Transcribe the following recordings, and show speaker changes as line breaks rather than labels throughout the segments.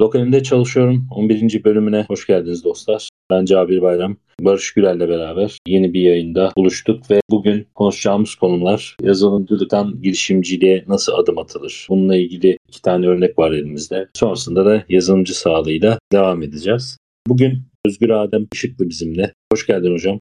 Lokalinde çalışıyorum. 11. bölümüne hoş geldiniz dostlar. Ben Cabir Bayram. Barış Gürel'le beraber yeni bir yayında buluştuk ve bugün konuşacağımız konular yazılımcılıktan girişimciliğe nasıl adım atılır? Bununla ilgili iki tane örnek var elimizde. Sonrasında da yazılımcı sağlığıyla devam edeceğiz. Bugün Özgür Adem Işıklı bizimle. Hoş geldin hocam.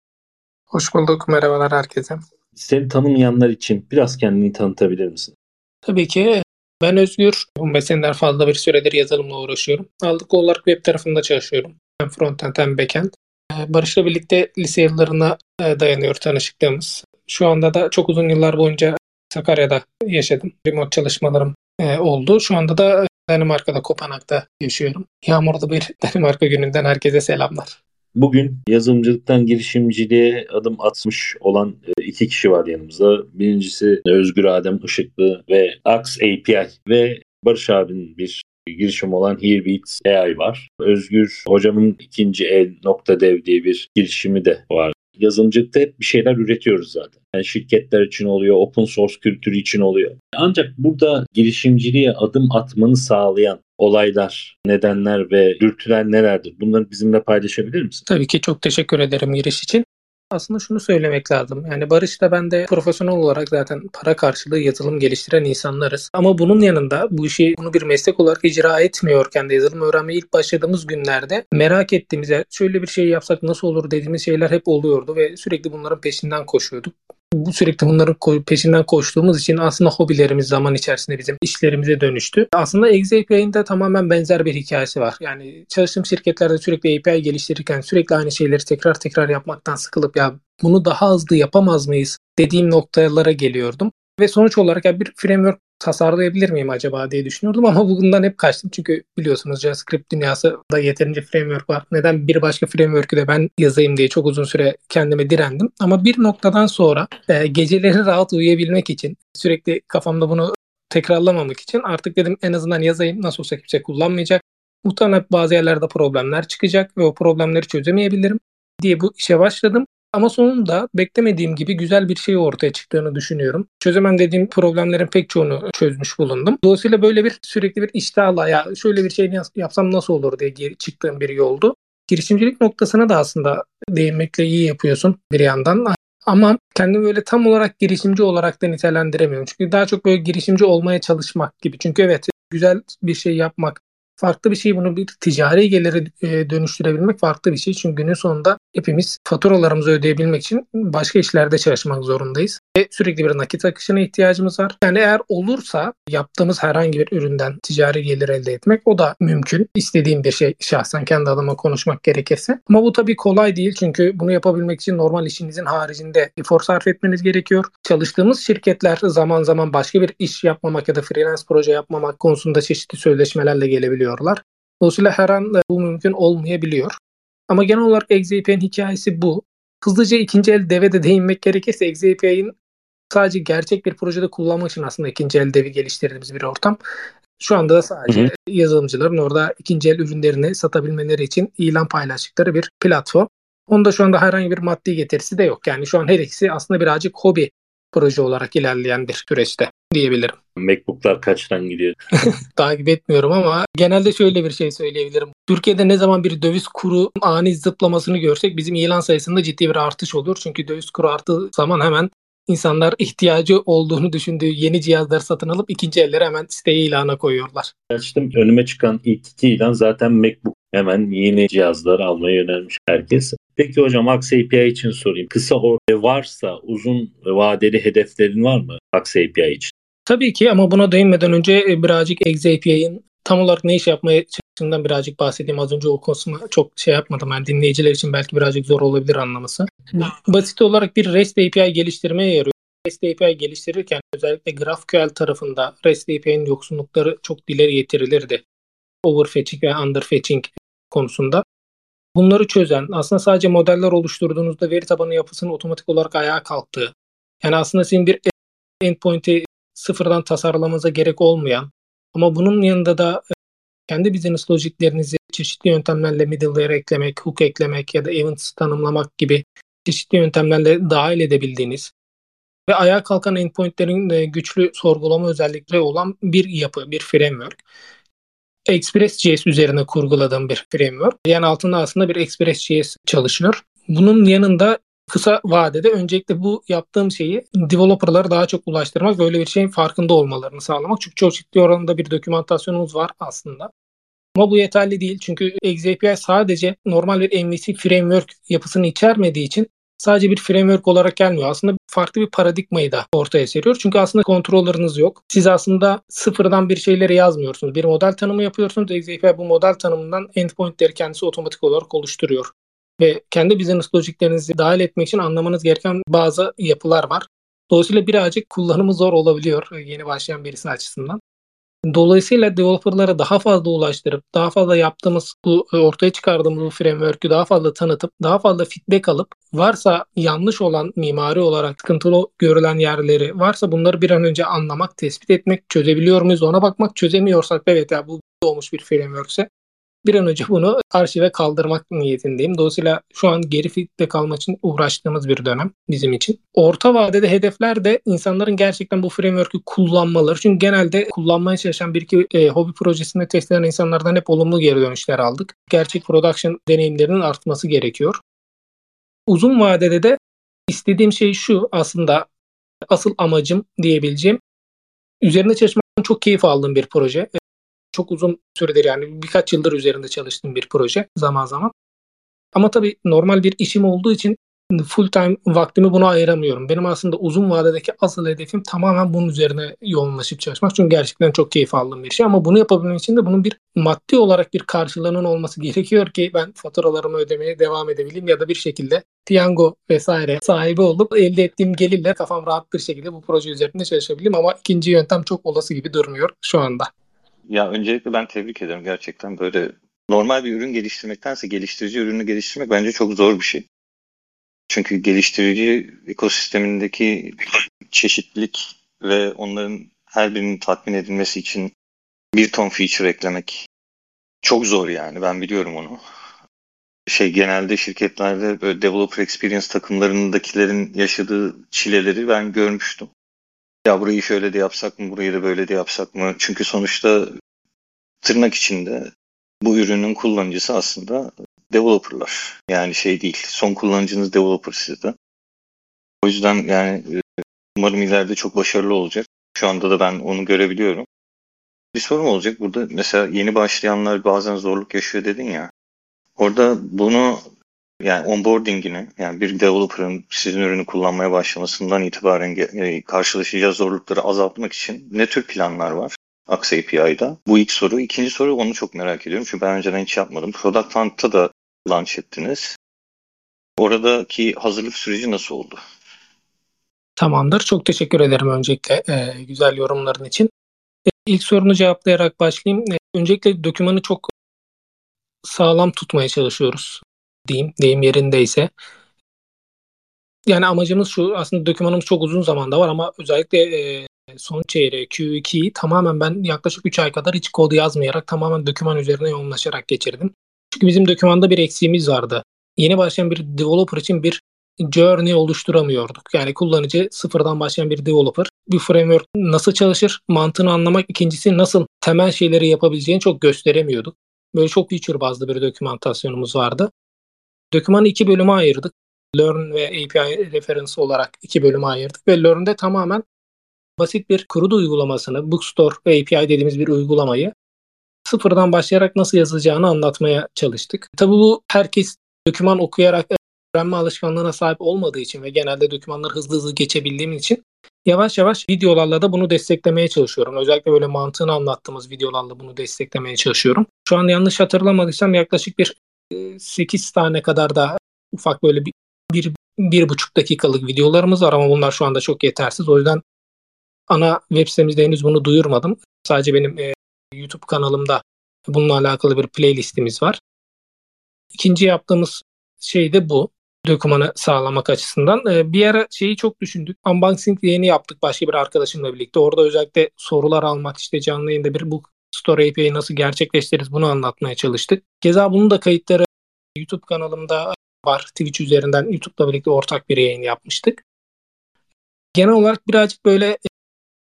Hoş bulduk. Merhabalar herkese.
Seni tanımayanlar için biraz kendini tanıtabilir misin?
Tabii ki. Ben Özgür. 15 seneden fazla bir süredir yazılımla uğraşıyorum. Ağırlıklı olarak web tarafında çalışıyorum. Hem frontend hem backend. Ee, Barış'la birlikte lise yıllarına e, dayanıyor tanışıklığımız. Şu anda da çok uzun yıllar boyunca Sakarya'da yaşadım. Remote çalışmalarım e, oldu. Şu anda da Danimarka'da, Kopenhag'da yaşıyorum. Yağmurlu bir Danimarka gününden herkese selamlar.
Bugün yazılımcılıktan girişimciliğe adım atmış olan e, iki kişi var yanımızda. Birincisi Özgür Adem Işıklı ve Ax API ve Barış abinin bir girişim olan Herebeats AI var. Özgür hocamın ikinci el nokta dev diye bir girişimi de var. Yazılımcılıkta hep bir şeyler üretiyoruz zaten. Yani şirketler için oluyor, open source kültürü için oluyor. Ancak burada girişimciliğe adım atmanı sağlayan olaylar, nedenler ve dürtüler nelerdir? Bunları bizimle paylaşabilir misin?
Tabii ki çok teşekkür ederim giriş için. Aslında şunu söylemek lazım. Yani Barış da ben de profesyonel olarak zaten para karşılığı yazılım geliştiren insanlarız. Ama bunun yanında bu işi bunu bir meslek olarak icra etmiyorken de yazılım öğrenmeye ilk başladığımız günlerde merak ettiğimiz şöyle bir şey yapsak nasıl olur dediğimiz şeyler hep oluyordu ve sürekli bunların peşinden koşuyorduk bu sürekli bunların peşinden koştuğumuz için aslında hobilerimiz zaman içerisinde bizim işlerimize dönüştü. Aslında API'nin de tamamen benzer bir hikayesi var. Yani çalıştığım şirketlerde sürekli API geliştirirken sürekli aynı şeyleri tekrar tekrar yapmaktan sıkılıp ya bunu daha hızlı yapamaz mıyız dediğim noktalara geliyordum. Ve sonuç olarak ya bir framework tasarlayabilir miyim acaba diye düşünüyordum ama bundan hep kaçtım. Çünkü biliyorsunuz JavaScript dünyası da yeterince framework var. Neden bir başka framework'ü de ben yazayım diye çok uzun süre kendime direndim. Ama bir noktadan sonra e, geceleri rahat uyuyabilmek için sürekli kafamda bunu tekrarlamamak için artık dedim en azından yazayım nasıl olsa kimse kullanmayacak. Muhtemelen bazı yerlerde problemler çıkacak ve o problemleri çözemeyebilirim diye bu işe başladım. Ama sonunda beklemediğim gibi güzel bir şey ortaya çıktığını düşünüyorum. Çözemem dediğim problemlerin pek çoğunu çözmüş bulundum. Dolayısıyla böyle bir sürekli bir iştahla ya şöyle bir şey yapsam nasıl olur diye çıktığım bir yoldu. Girişimcilik noktasına da aslında değinmekle iyi yapıyorsun bir yandan. Ama kendimi böyle tam olarak girişimci olarak da nitelendiremiyorum. Çünkü daha çok böyle girişimci olmaya çalışmak gibi. Çünkü evet güzel bir şey yapmak, farklı bir şey bunu bir ticari geliri e, dönüştürebilmek farklı bir şey. Çünkü günün sonunda hepimiz faturalarımızı ödeyebilmek için başka işlerde çalışmak zorundayız. Ve sürekli bir nakit akışına ihtiyacımız var. Yani eğer olursa yaptığımız herhangi bir üründen ticari gelir elde etmek o da mümkün. İstediğim bir şey şahsen kendi adıma konuşmak gerekirse. Ama bu tabii kolay değil çünkü bunu yapabilmek için normal işinizin haricinde efor sarf etmeniz gerekiyor. Çalıştığımız şirketler zaman zaman başka bir iş yapmamak ya da freelance proje yapmamak konusunda çeşitli sözleşmelerle gelebiliyorlar. Dolayısıyla her an bu mümkün olmayabiliyor. Ama genel olarak ExeAPI'nin hikayesi bu. Hızlıca ikinci el deve de değinmek gerekirse ExeAPI'nin sadece gerçek bir projede kullanmak için aslında ikinci el devi geliştirdiğimiz bir ortam. Şu anda da sadece hı hı. yazılımcıların orada ikinci el ürünlerini satabilmeleri için ilan paylaştıkları bir platform. Onda şu anda herhangi bir maddi getirisi de yok. Yani şu an her ikisi aslında birazcık hobi proje olarak ilerleyen bir süreçte diyebilirim.
MacBook'lar kaçtan gidiyor?
Takip etmiyorum ama genelde şöyle bir şey söyleyebilirim. Türkiye'de ne zaman bir döviz kuru ani zıplamasını görsek bizim ilan sayısında ciddi bir artış olur. Çünkü döviz kuru arttığı zaman hemen insanlar ihtiyacı olduğunu düşündüğü yeni cihazları satın alıp ikinci elleri hemen siteye ilana koyuyorlar.
Açtım önüme çıkan ilk iki ilan zaten MacBook. Hemen yeni cihazlar almaya yönelmiş herkes. Peki hocam Axe API için sorayım. Kısa orta varsa uzun vadeli hedeflerin var mı Axe API için?
Tabii ki ama buna değinmeden önce e, birazcık Exe API'nin tam olarak ne iş yapmaya çalıştığından birazcık bahsedeyim. Az önce o konusunu çok şey yapmadım. Yani dinleyiciler için belki birazcık zor olabilir anlaması. Basit olarak bir REST API geliştirmeye yarıyor. REST API geliştirirken özellikle GraphQL tarafında REST API'nin yoksunlukları çok dileri getirilirdi. Overfetching ve underfetching konusunda. Bunları çözen, aslında sadece modeller oluşturduğunuzda veri tabanı yapısının otomatik olarak ayağa kalktığı, yani aslında sizin bir endpoint'i sıfırdan tasarlamanıza gerek olmayan ama bunun yanında da kendi business logiklerinizi çeşitli yöntemlerle middleware eklemek, hook eklemek ya da events tanımlamak gibi çeşitli yöntemlerle dahil edebildiğiniz ve ayağa kalkan endpointlerin e, güçlü sorgulama özellikleri olan bir yapı, bir framework. Express.js üzerine kurguladığım bir framework. Yani altında aslında bir Express.js çalışıyor. Bunun yanında kısa vadede öncelikle bu yaptığım şeyi developerlara daha çok ulaştırmak, böyle bir şeyin farkında olmalarını sağlamak. Çünkü çok ciddi oranda bir dokümantasyonumuz var aslında. Ama bu yeterli değil çünkü XAPI sadece normal bir MVC framework yapısını içermediği için sadece bir framework olarak gelmiyor. Aslında farklı bir paradigmayı da ortaya seriyor. Çünkü aslında kontrolleriniz yok. Siz aslında sıfırdan bir şeyleri yazmıyorsunuz. Bir model tanımı yapıyorsunuz. XAPI bu model tanımından endpointleri kendisi otomatik olarak oluşturuyor. Ve kendi business logiklerinizi dahil etmek için anlamanız gereken bazı yapılar var. Dolayısıyla birazcık kullanımı zor olabiliyor yeni başlayan birisi açısından. Dolayısıyla developerlara daha fazla ulaştırıp, daha fazla yaptığımız bu e, ortaya çıkardığımız bu framework'ü daha fazla tanıtıp, daha fazla feedback alıp, varsa yanlış olan mimari olarak sıkıntılı görülen yerleri varsa bunları bir an önce anlamak, tespit etmek, çözebiliyor muyuz ona bakmak, çözemiyorsak evet ya bu olmuş bir frameworkse bir an önce bunu arşive kaldırmak niyetindeyim. Dolayısıyla şu an geri feedback almak için uğraştığımız bir dönem bizim için. Orta vadede hedefler de insanların gerçekten bu framework'ü kullanmaları. Çünkü genelde kullanmaya çalışan bir iki e, hobi projesinde test eden insanlardan hep olumlu geri dönüşler aldık. Gerçek production deneyimlerinin artması gerekiyor. Uzun vadede de istediğim şey şu aslında asıl amacım diyebileceğim. Üzerinde çalışmaktan çok keyif aldığım bir proje çok uzun süredir yani birkaç yıldır üzerinde çalıştığım bir proje zaman zaman. Ama tabii normal bir işim olduğu için full time vaktimi buna ayıramıyorum. Benim aslında uzun vadedeki asıl hedefim tamamen bunun üzerine yoğunlaşıp çalışmak. Çünkü gerçekten çok keyif aldığım bir şey. Ama bunu yapabilmem için de bunun bir maddi olarak bir karşılığının olması gerekiyor ki ben faturalarımı ödemeye devam edebileyim ya da bir şekilde piyango vesaire sahibi olup elde ettiğim gelirle kafam rahat bir şekilde bu proje üzerinde çalışabileyim. Ama ikinci yöntem çok olası gibi durmuyor şu anda.
Ya öncelikle ben tebrik ederim gerçekten böyle normal bir ürün geliştirmektense geliştirici ürünü geliştirmek bence çok zor bir şey. Çünkü geliştirici ekosistemindeki çeşitlilik ve onların her birinin tatmin edilmesi için bir ton feature eklemek çok zor yani ben biliyorum onu. Şey genelde şirketlerde böyle developer experience takımlarındakilerin yaşadığı çileleri ben görmüştüm ya burayı şöyle de yapsak mı, burayı da böyle de yapsak mı? Çünkü sonuçta tırnak içinde bu ürünün kullanıcısı aslında developerlar. Yani şey değil, son kullanıcınız developer sizde. O yüzden yani e, umarım ileride çok başarılı olacak. Şu anda da ben onu görebiliyorum. Bir sorum olacak burada. Mesela yeni başlayanlar bazen zorluk yaşıyor dedin ya. Orada bunu yani onboarding'ini yani bir developer'ın sizin ürünü kullanmaya başlamasından itibaren e, karşılaşacağı zorlukları azaltmak için ne tür planlar var? Axe API'da. Bu ilk soru. İkinci soru onu çok merak ediyorum. Çünkü ben önceden hiç yapmadım. Product Hunt'ta da launch ettiniz. Oradaki hazırlık süreci nasıl oldu?
Tamamdır. Çok teşekkür ederim öncelikle e, güzel yorumların için. E, ilk sorunu cevaplayarak başlayayım. E, öncelikle dokümanı çok sağlam tutmaya çalışıyoruz diyeyim, deyim yerindeyse. Yani amacımız şu aslında dokümanımız çok uzun zamanda var ama özellikle e, son çeyreği Q2'yi tamamen ben yaklaşık 3 ay kadar hiç kod yazmayarak tamamen doküman üzerine yoğunlaşarak geçirdim. Çünkü bizim dokümanda bir eksiğimiz vardı. Yeni başlayan bir developer için bir journey oluşturamıyorduk. Yani kullanıcı sıfırdan başlayan bir developer bir framework nasıl çalışır mantığını anlamak ikincisi nasıl temel şeyleri yapabileceğini çok gösteremiyorduk. Böyle çok feature bazlı bir dokümantasyonumuz vardı. Dokümanı iki bölüme ayırdık. Learn ve API referans olarak iki bölüme ayırdık ve Learn'de tamamen basit bir CRUD uygulamasını, Bookstore ve API dediğimiz bir uygulamayı sıfırdan başlayarak nasıl yazılacağını anlatmaya çalıştık. Tabii bu herkes doküman okuyarak öğrenme alışkanlığına sahip olmadığı için ve genelde dokümanları hızlı hızlı geçebildiğim için yavaş yavaş videolarla da bunu desteklemeye çalışıyorum. Özellikle böyle mantığını anlattığımız videolarla bunu desteklemeye çalışıyorum. Şu an yanlış hatırlamadıysam yaklaşık bir 8 tane kadar da ufak böyle bir, bir, bir buçuk dakikalık videolarımız var ama bunlar şu anda çok yetersiz. O yüzden ana web sitemizde henüz bunu duyurmadım. Sadece benim e, YouTube kanalımda bununla alakalı bir playlistimiz var. İkinci yaptığımız şey de bu. Dokümanı sağlamak açısından. E, bir ara şeyi çok düşündük. Unboxing yeni yaptık başka bir arkadaşımla birlikte. Orada özellikle sorular almak işte canlı yayında bir bu Store API'yi nasıl gerçekleştiririz bunu anlatmaya çalıştık. Keza bunun da kayıtları YouTube kanalımda var. Twitch üzerinden YouTube'la birlikte ortak bir yayın yapmıştık. Genel olarak birazcık böyle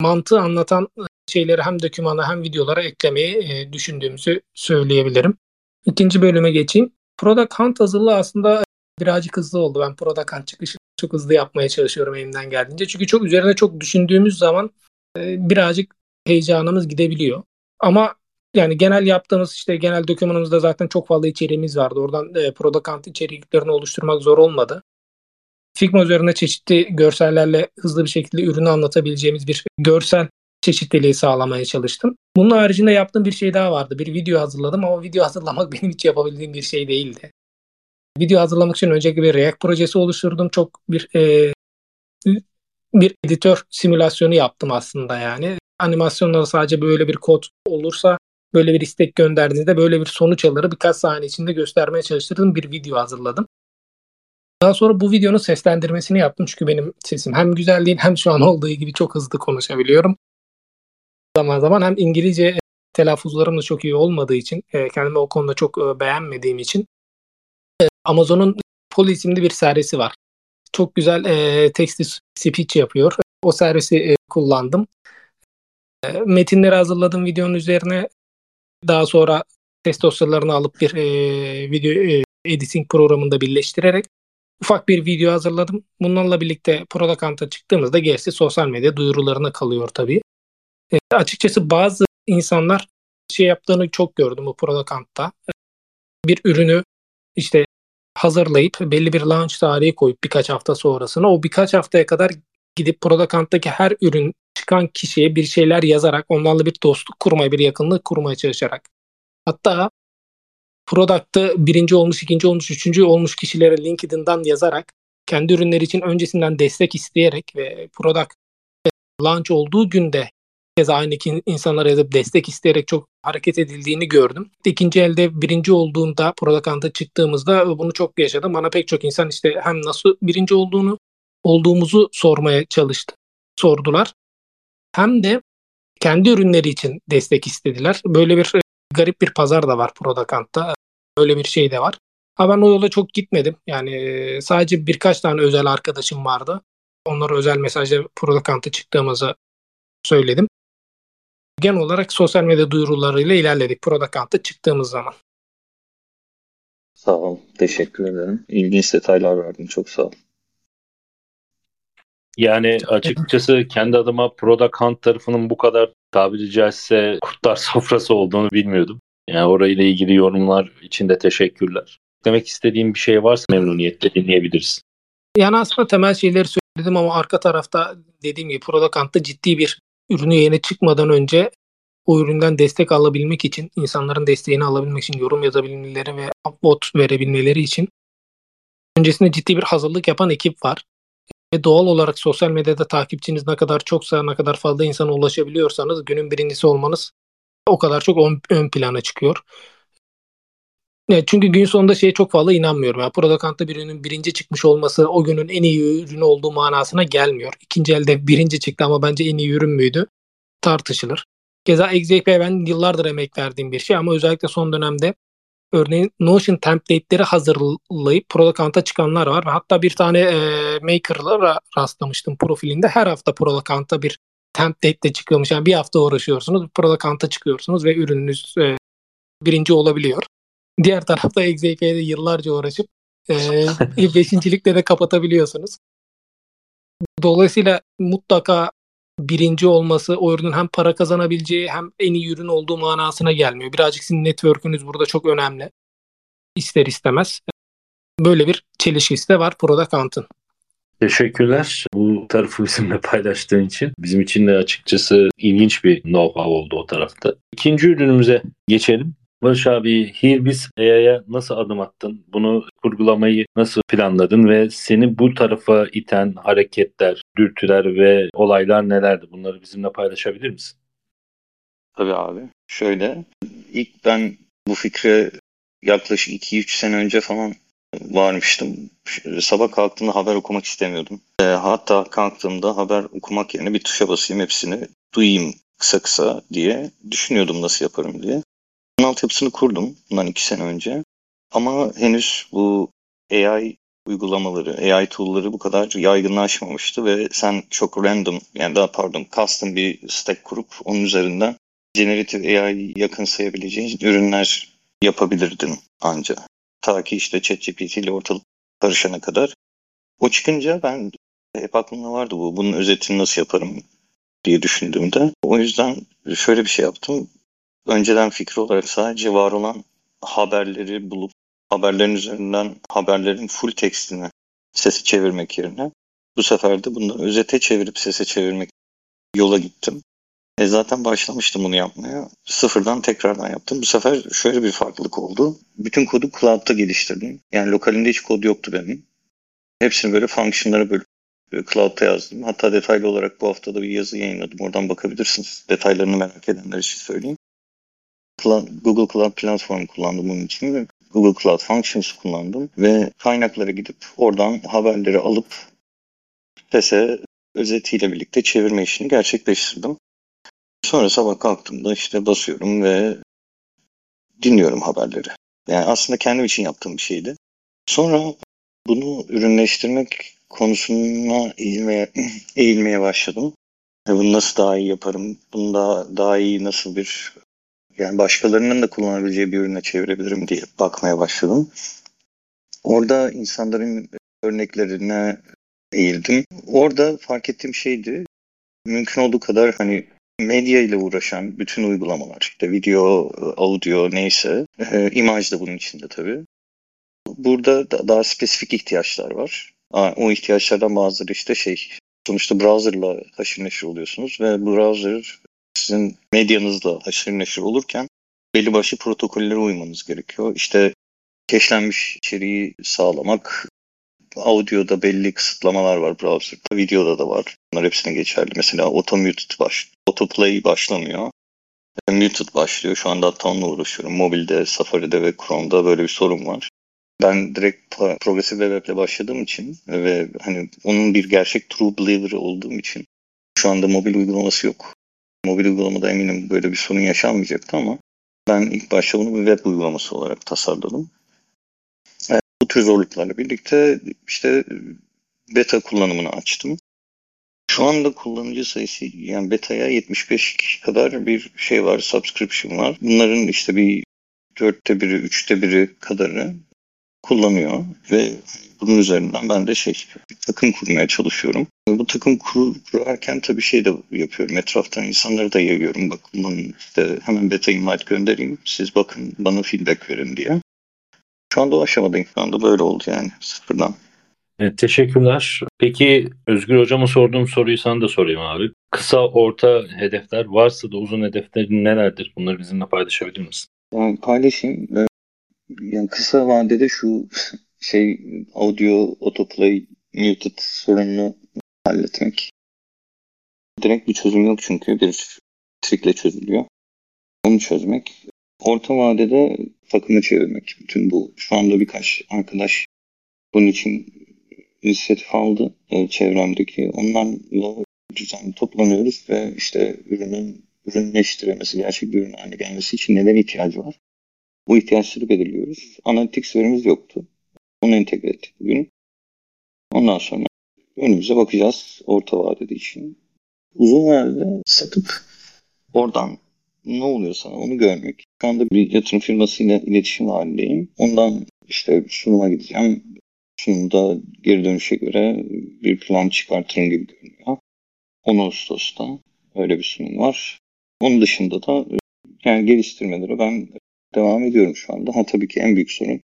mantığı anlatan şeyleri hem dokümana hem videolara eklemeyi e, düşündüğümüzü söyleyebilirim. İkinci bölüme geçeyim. Product Hunt hazırlığı aslında birazcık hızlı oldu. Ben Product Hunt çıkışı çok hızlı yapmaya çalışıyorum elimden geldiğince. Çünkü çok üzerine çok düşündüğümüz zaman e, birazcık heyecanımız gidebiliyor. Ama yani genel yaptığımız işte genel dokümanımızda zaten çok fazla içeriğimiz vardı. Oradan e, Product Hunt içeriklerini oluşturmak zor olmadı. Figma üzerinde çeşitli görsellerle hızlı bir şekilde ürünü anlatabileceğimiz bir görsel çeşitliliği sağlamaya çalıştım. Bunun haricinde yaptığım bir şey daha vardı. Bir video hazırladım ama video hazırlamak benim hiç yapabildiğim bir şey değildi. Video hazırlamak için öncelikle bir React projesi oluşturdum. Çok bir e, bir editör simülasyonu yaptım aslında yani. Animasyonlarda sadece böyle bir kod olursa böyle bir istek gönderdiğinizde böyle bir sonuç alır birkaç saniye içinde göstermeye çalıştırdığım bir video hazırladım. Daha sonra bu videonun seslendirmesini yaptım çünkü benim sesim hem güzel değil hem şu an olduğu gibi çok hızlı konuşabiliyorum. Zaman zaman hem İngilizce telaffuzlarım da çok iyi olmadığı için e, kendimi o konuda çok e, beğenmediğim için e, Amazon'un Poli isimli bir servisi var. Çok güzel text speech yapıyor. O servisi kullandım. E, metinleri hazırladım videonun üzerine. Daha sonra ses dosyalarını alıp bir e, video e, editing programında birleştirerek ufak bir video hazırladım. Bunlarla birlikte Product çıktığımızda gerisi sosyal medya duyurularına kalıyor tabii. E, açıkçası bazı insanlar şey yaptığını çok gördüm bu Product Bir ürünü işte hazırlayıp belli bir launch tarihi koyup birkaç hafta sonrasına o birkaç haftaya kadar gidip Product her ürün çıkan kişiye bir şeyler yazarak onlarla bir dostluk kurmaya, bir yakınlık kurmaya çalışarak hatta Product'ı birinci olmuş, ikinci olmuş, üçüncü olmuş kişilere LinkedIn'dan yazarak kendi ürünleri için öncesinden destek isteyerek ve Product launch olduğu günde kez aynı insanlara yazıp destek isteyerek çok hareket edildiğini gördüm. İkinci elde birinci olduğunda Product'a çıktığımızda bunu çok yaşadım. Bana pek çok insan işte hem nasıl birinci olduğunu olduğumuzu sormaya çalıştı. Sordular. Hem de kendi ürünleri için destek istediler. Böyle bir garip bir pazar da var Product'ta. Öyle bir şey de var. Ama ben o yola çok gitmedim. Yani sadece birkaç tane özel arkadaşım vardı. Onlara özel mesajla Product'a çıktığımızı söyledim. Genel olarak sosyal medya duyurularıyla ilerledik Product'a çıktığımız zaman.
Sağ ol. Teşekkür ederim. İlginç detaylar verdin. Çok sağ ol.
Yani açıkçası kendi adıma Product Hunt tarafının bu kadar tabiri caizse kurtlar sofrası olduğunu bilmiyordum. Yani orayla ilgili yorumlar için de teşekkürler. Demek istediğim bir şey varsa memnuniyetle dinleyebiliriz.
Yani aslında temel şeyleri söyledim ama arka tarafta dediğim gibi Product ciddi bir ürünü yeni çıkmadan önce o üründen destek alabilmek için, insanların desteğini alabilmek için, yorum yazabilmeleri ve upvote verebilmeleri için öncesinde ciddi bir hazırlık yapan ekip var. Ve doğal olarak sosyal medyada takipçiniz ne kadar çoksa, ne kadar fazla insana ulaşabiliyorsanız günün birincisi olmanız o kadar çok ön, ön plana çıkıyor. Evet, çünkü gün sonunda şeye çok fazla inanmıyorum. Yani Product'ta bir ürünün birinci çıkmış olması o günün en iyi ürünü olduğu manasına gelmiyor. İkinci elde birinci çıktı ama bence en iyi ürün müydü? Tartışılır. Keza XAP'ye ben yıllardır emek verdiğim bir şey ama özellikle son dönemde örneğin Notion template'leri hazırlayıp Product'a çıkanlar var. Hatta bir tane e, maker'lara rastlamıştım profilinde. Her hafta Product'a bir template de çıkıyormuş. Yani bir hafta uğraşıyorsunuz, Product'a çıkıyorsunuz ve ürününüz e, birinci olabiliyor. Diğer tarafta XAP'de yıllarca uğraşıp e, beşincilikle de kapatabiliyorsunuz. Dolayısıyla mutlaka birinci olması o ürünün hem para kazanabileceği hem en iyi ürün olduğu manasına gelmiyor. Birazcık sizin network'ünüz burada çok önemli. İster istemez. Böyle bir çelişkisi de var Product Hunt'ın.
Teşekkürler bu tarafı bizimle paylaştığın için. Bizim için de açıkçası ilginç bir know-how oldu o tarafta. İkinci ürünümüze geçelim. Barış abi Hirbis AI'ya nasıl adım attın? Bunu kurgulamayı nasıl planladın ve seni bu tarafa iten hareketler, dürtüler ve olaylar nelerdi? Bunları bizimle paylaşabilir misin?
Tabii abi. Şöyle, ilk ben bu fikre yaklaşık 2-3 sene önce falan varmıştım. Sabah kalktığımda haber okumak istemiyordum. E, hatta kalktığımda haber okumak yerine bir tuşa basayım hepsini duyayım kısa kısa diye düşünüyordum nasıl yaparım diye. Bunun altyapısını kurdum bundan iki sene önce. Ama henüz bu AI uygulamaları, AI tool'ları bu kadar yaygınlaşmamıştı ve sen çok random yani daha pardon custom bir stack kurup onun üzerinden generative AI yakın sayabileceğin ürünler yapabilirdin anca. Ta ki işte ChatGPT ile ortalık karışana kadar. O çıkınca ben hep aklımda vardı bu. Bunun özetini nasıl yaparım diye düşündüğümde. O yüzden şöyle bir şey yaptım. Önceden fikri olarak sadece var olan haberleri bulup haberlerin üzerinden haberlerin full tekstini sesi çevirmek yerine bu sefer de bunu özete çevirip sese çevirmek yola gittim. E zaten başlamıştım bunu yapmaya. Sıfırdan tekrardan yaptım. Bu sefer şöyle bir farklılık oldu. Bütün kodu cloud'da geliştirdim. Yani lokalinde hiç kod yoktu benim. Hepsini böyle function'lara bölüp cloud'da yazdım. Hatta detaylı olarak bu hafta da bir yazı yayınladım. Oradan bakabilirsiniz. Detaylarını merak edenler için söyleyeyim. Google Cloud Platform kullandım bunun için. Google Cloud Functions kullandım ve kaynaklara gidip oradan haberleri alıp sese özetiyle birlikte çevirme işini gerçekleştirdim. Sonra sabah kalktığımda işte basıyorum ve dinliyorum haberleri. Yani aslında kendim için yaptığım bir şeydi. Sonra bunu ürünleştirmek konusuna eğilmeye, eğilmeye başladım. Bunu nasıl daha iyi yaparım? Bunu daha, daha iyi nasıl bir yani başkalarının da kullanabileceği bir ürüne çevirebilirim diye bakmaya başladım. Orada insanların örneklerine eğildim. Orada fark ettiğim şeydi. Mümkün olduğu kadar hani medya ile uğraşan bütün uygulamalar, işte video, audio neyse, e, imaj da bunun içinde tabii. Burada da daha spesifik ihtiyaçlar var. O ihtiyaçlardan bazıları işte şey, sonuçta browserla haşır neşir oluyorsunuz ve browser sizin medyanızla haşır neşir olurken belli başlı protokollere uymanız gerekiyor. İşte keşlenmiş içeriği sağlamak, audioda belli kısıtlamalar var browser'da, videoda da var. Bunlar hepsine geçerli. Mesela auto muted baş, autoplay başlamıyor. E, muted başlıyor. Şu anda hatta onunla uğraşıyorum. Mobilde, Safari'de ve Chrome'da böyle bir sorun var. Ben direkt Progressive Web App'le başladığım için ve hani onun bir gerçek true believer olduğum için şu anda mobil uygulaması yok. Mobil uygulamada eminim böyle bir sorun yaşanmayacaktı ama ben ilk başta bunu bir web uygulaması olarak tasarladım. E, bu tür zorluklarla birlikte işte beta kullanımını açtım. Şu anda kullanıcı sayısı yani beta'ya 75 kadar bir şey var, subscription var. Bunların işte bir dörtte biri, üçte biri kadarı kullanıyor ve bunun üzerinden ben de şey bir takım kurmaya çalışıyorum. Bu takım kur, kurarken tabii şey de yapıyorum. Etraftan insanları da yayıyorum. Bak bunun işte hemen beta invite göndereyim. Siz bakın bana feedback verin diye. Şu anda o aşamadayım. Şu anda böyle oldu yani sıfırdan.
Evet, teşekkürler. Peki Özgür Hocam'a sorduğum soruyu sana da sorayım abi. Kısa, orta hedefler varsa da uzun hedeflerin nelerdir? Bunları bizimle paylaşabilir misin?
Yani paylaşayım. Yani kısa vadede şu şey audio autoplay muted sorununu halletmek. Direkt bir çözüm yok çünkü bir trikle çözülüyor. Onu çözmek. Orta vadede takımı çevirmek. Bütün bu. Şu anda birkaç arkadaş bunun için inisiyatif aldı e, çevremdeki. Onlarla düzenli toplanıyoruz ve işte ürünün ürünleştirilmesi, gerçek bir ürün haline gelmesi için neden ihtiyacı var? Bu ihtiyaçları belirliyoruz. Analytics verimiz yoktu. Onu entegre ettik bugün. Ondan sonra önümüze bakacağız orta vadede için. Uzun vadede satıp oradan ne oluyor sana onu görmek. Şu anda bir yatırım firmasıyla iletişim halindeyim. Ondan işte sunuma gideceğim. Sunumda geri dönüşe göre bir plan çıkartırım gibi görünüyor. 10 Ağustos'ta öyle bir sunum var. Onun dışında da yani geliştirmeleri ben devam ediyorum şu anda. Ha tabii ki en büyük sorun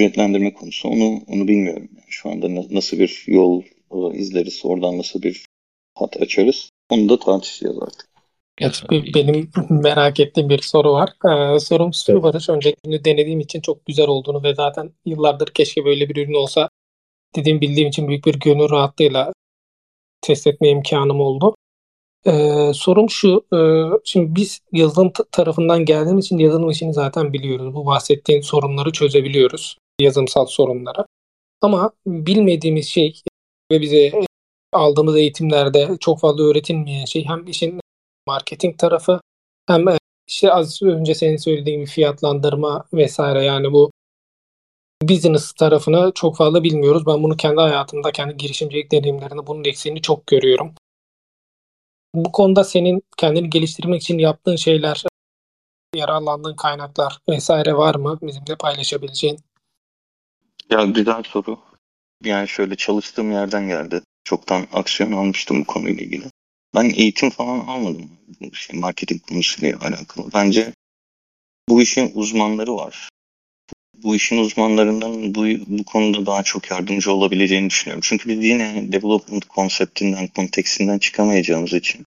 ücretlendirme konusu. Onu onu bilmiyorum. Yani şu anda nasıl bir yol e, izleriz, oradan nasıl bir hat açarız. Onu da tartışacağız artık.
Evet, benim merak ettiğim bir soru var. Ee, sorum şu evet. Barış. Öncelikle denediğim için çok güzel olduğunu ve zaten yıllardır keşke böyle bir ürün olsa dediğim bildiğim için büyük bir gönül rahatlığıyla test etme imkanım oldu. Ee, sorum şu, e, şimdi biz yazılım tarafından geldiğimiz için yazılım işini zaten biliyoruz. Bu bahsettiğin sorunları çözebiliyoruz, yazılımsal sorunları. Ama bilmediğimiz şey ve bize aldığımız eğitimlerde çok fazla öğretilmeyen şey hem işin marketing tarafı hem işte az önce senin söylediğin gibi fiyatlandırma vesaire yani bu business tarafını çok fazla bilmiyoruz. Ben bunu kendi hayatımda, kendi girişimcilik deneyimlerinde bunun eksiğini çok görüyorum. Bu konuda senin kendini geliştirmek için yaptığın şeyler, yararlandığın kaynaklar vesaire var mı bizimle paylaşabileceğin?
Ya güzel soru. Yani şöyle çalıştığım yerden geldi. Çoktan aksiyon almıştım bu konuyla ilgili. Ben eğitim falan almadım. Şey, marketing konusuyla alakalı. Bence bu işin uzmanları var. Bu işin uzmanlarından bu, bu konuda daha çok yardımcı olabileceğini düşünüyorum. Çünkü biz yine development konseptinden, kontekstinden çıkamayacağımız için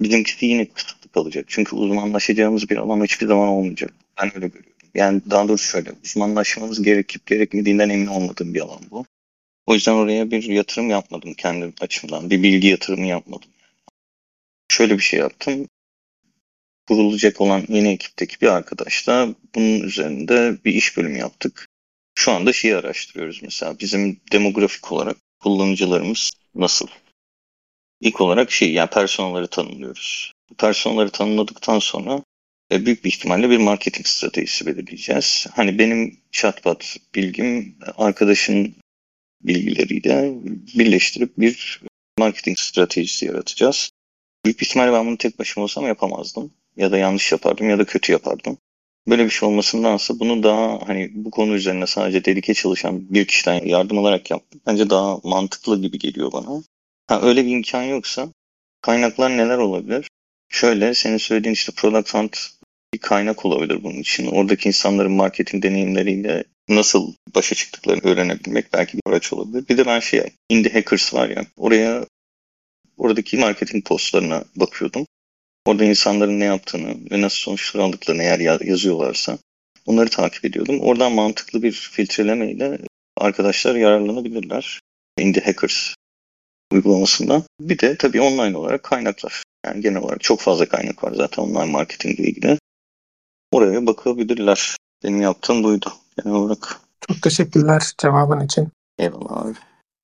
bizimkisi yine kısıtlı kalacak. Çünkü uzmanlaşacağımız bir alan hiçbir zaman olmayacak. Ben öyle görüyorum. Yani daha doğrusu şöyle, uzmanlaşmamız gerekip gerekmediğinden emin olmadığım bir alan bu. O yüzden oraya bir yatırım yapmadım kendi açımdan. Bir bilgi yatırımı yapmadım. Şöyle bir şey yaptım. Kurulacak olan yeni ekipteki bir arkadaşla bunun üzerinde bir iş bölümü yaptık. Şu anda şeyi araştırıyoruz mesela. Bizim demografik olarak kullanıcılarımız nasıl? İlk olarak şey yani personelleri tanımlıyoruz. Personelleri tanımladıktan sonra e, büyük bir ihtimalle bir marketing stratejisi belirleyeceğiz. Hani benim chatbot bilgim arkadaşın bilgileriyle birleştirip bir marketing stratejisi yaratacağız. Büyük ihtimalle ben bunu tek başıma olsam yapamazdım. Ya da yanlış yapardım ya da kötü yapardım. Böyle bir şey olmasındansa bunu daha hani bu konu üzerine sadece dedike çalışan bir kişiden yardım alarak yaptım. Bence daha mantıklı gibi geliyor bana. Ha, öyle bir imkan yoksa kaynaklar neler olabilir? Şöyle senin söylediğin işte Product Hunt bir kaynak olabilir bunun için. Oradaki insanların marketing deneyimleriyle nasıl başa çıktıklarını öğrenebilmek belki bir araç olabilir. Bir de ben şey, Indie Hackers var ya, oraya oradaki marketing postlarına bakıyordum. Orada insanların ne yaptığını ve nasıl sonuçlar aldıklarını eğer yazıyorlarsa onları takip ediyordum. Oradan mantıklı bir filtrelemeyle arkadaşlar yararlanabilirler. Indie Hackers uygulamasından. Bir de tabii online olarak kaynaklar. Yani genel olarak çok fazla kaynak var zaten online marketing ile ilgili. Oraya bakabilirler. Benim yaptığım buydu genel olarak.
Çok teşekkürler cevabın için.
Eyvallah abi.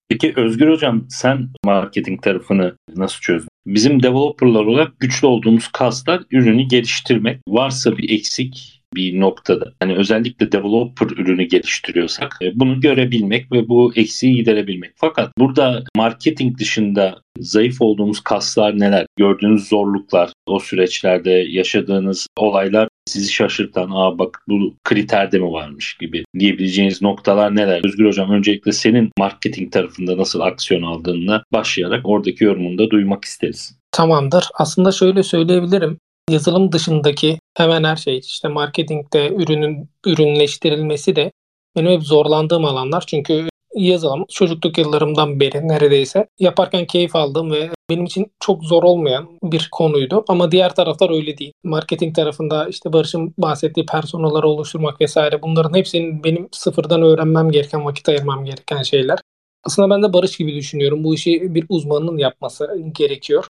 Peki Özgür Hocam sen marketing tarafını nasıl çözdün? Bizim developerlar olarak güçlü olduğumuz kaslar ürünü geliştirmek. Varsa bir eksik bir noktada. Hani özellikle developer ürünü geliştiriyorsak e, bunu görebilmek ve bu eksiği giderebilmek. Fakat burada marketing dışında zayıf olduğumuz kaslar neler? Gördüğünüz zorluklar, o süreçlerde yaşadığınız olaylar sizi şaşırtan, aa bak bu kriterde mi varmış gibi diyebileceğiniz noktalar neler? Özgür Hocam öncelikle senin marketing tarafında nasıl aksiyon aldığını başlayarak oradaki yorumunu da duymak isteriz.
Tamamdır. Aslında şöyle söyleyebilirim yazılım dışındaki hemen her şey işte marketingde ürünün ürünleştirilmesi de benim hep zorlandığım alanlar. Çünkü yazılım çocukluk yıllarımdan beri neredeyse yaparken keyif aldım ve benim için çok zor olmayan bir konuydu. Ama diğer taraflar öyle değil. Marketing tarafında işte Barış'ın bahsettiği personelleri oluşturmak vesaire bunların hepsinin benim sıfırdan öğrenmem gereken, vakit ayırmam gereken şeyler. Aslında ben de Barış gibi düşünüyorum. Bu işi bir uzmanın yapması gerekiyor.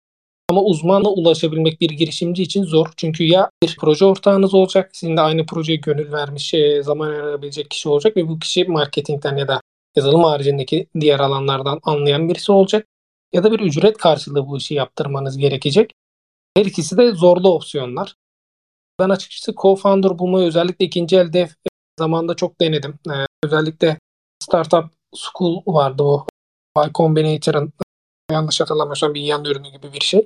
Ama uzmanla ulaşabilmek bir girişimci için zor. Çünkü ya bir proje ortağınız olacak, sizin de aynı projeye gönül vermiş, e, zaman ayırabilecek kişi olacak ve bu kişi marketingten ya da yazılım haricindeki diğer alanlardan anlayan birisi olacak. Ya da bir ücret karşılığı bu işi yaptırmanız gerekecek. Her ikisi de zorlu opsiyonlar. Ben açıkçası co-founder bulmayı özellikle ikinci elde zamanda çok denedim. Ee, özellikle Startup School vardı o. Y Combinator'ın yanlış hatırlamıyorsam bir yan ürünü gibi bir şey.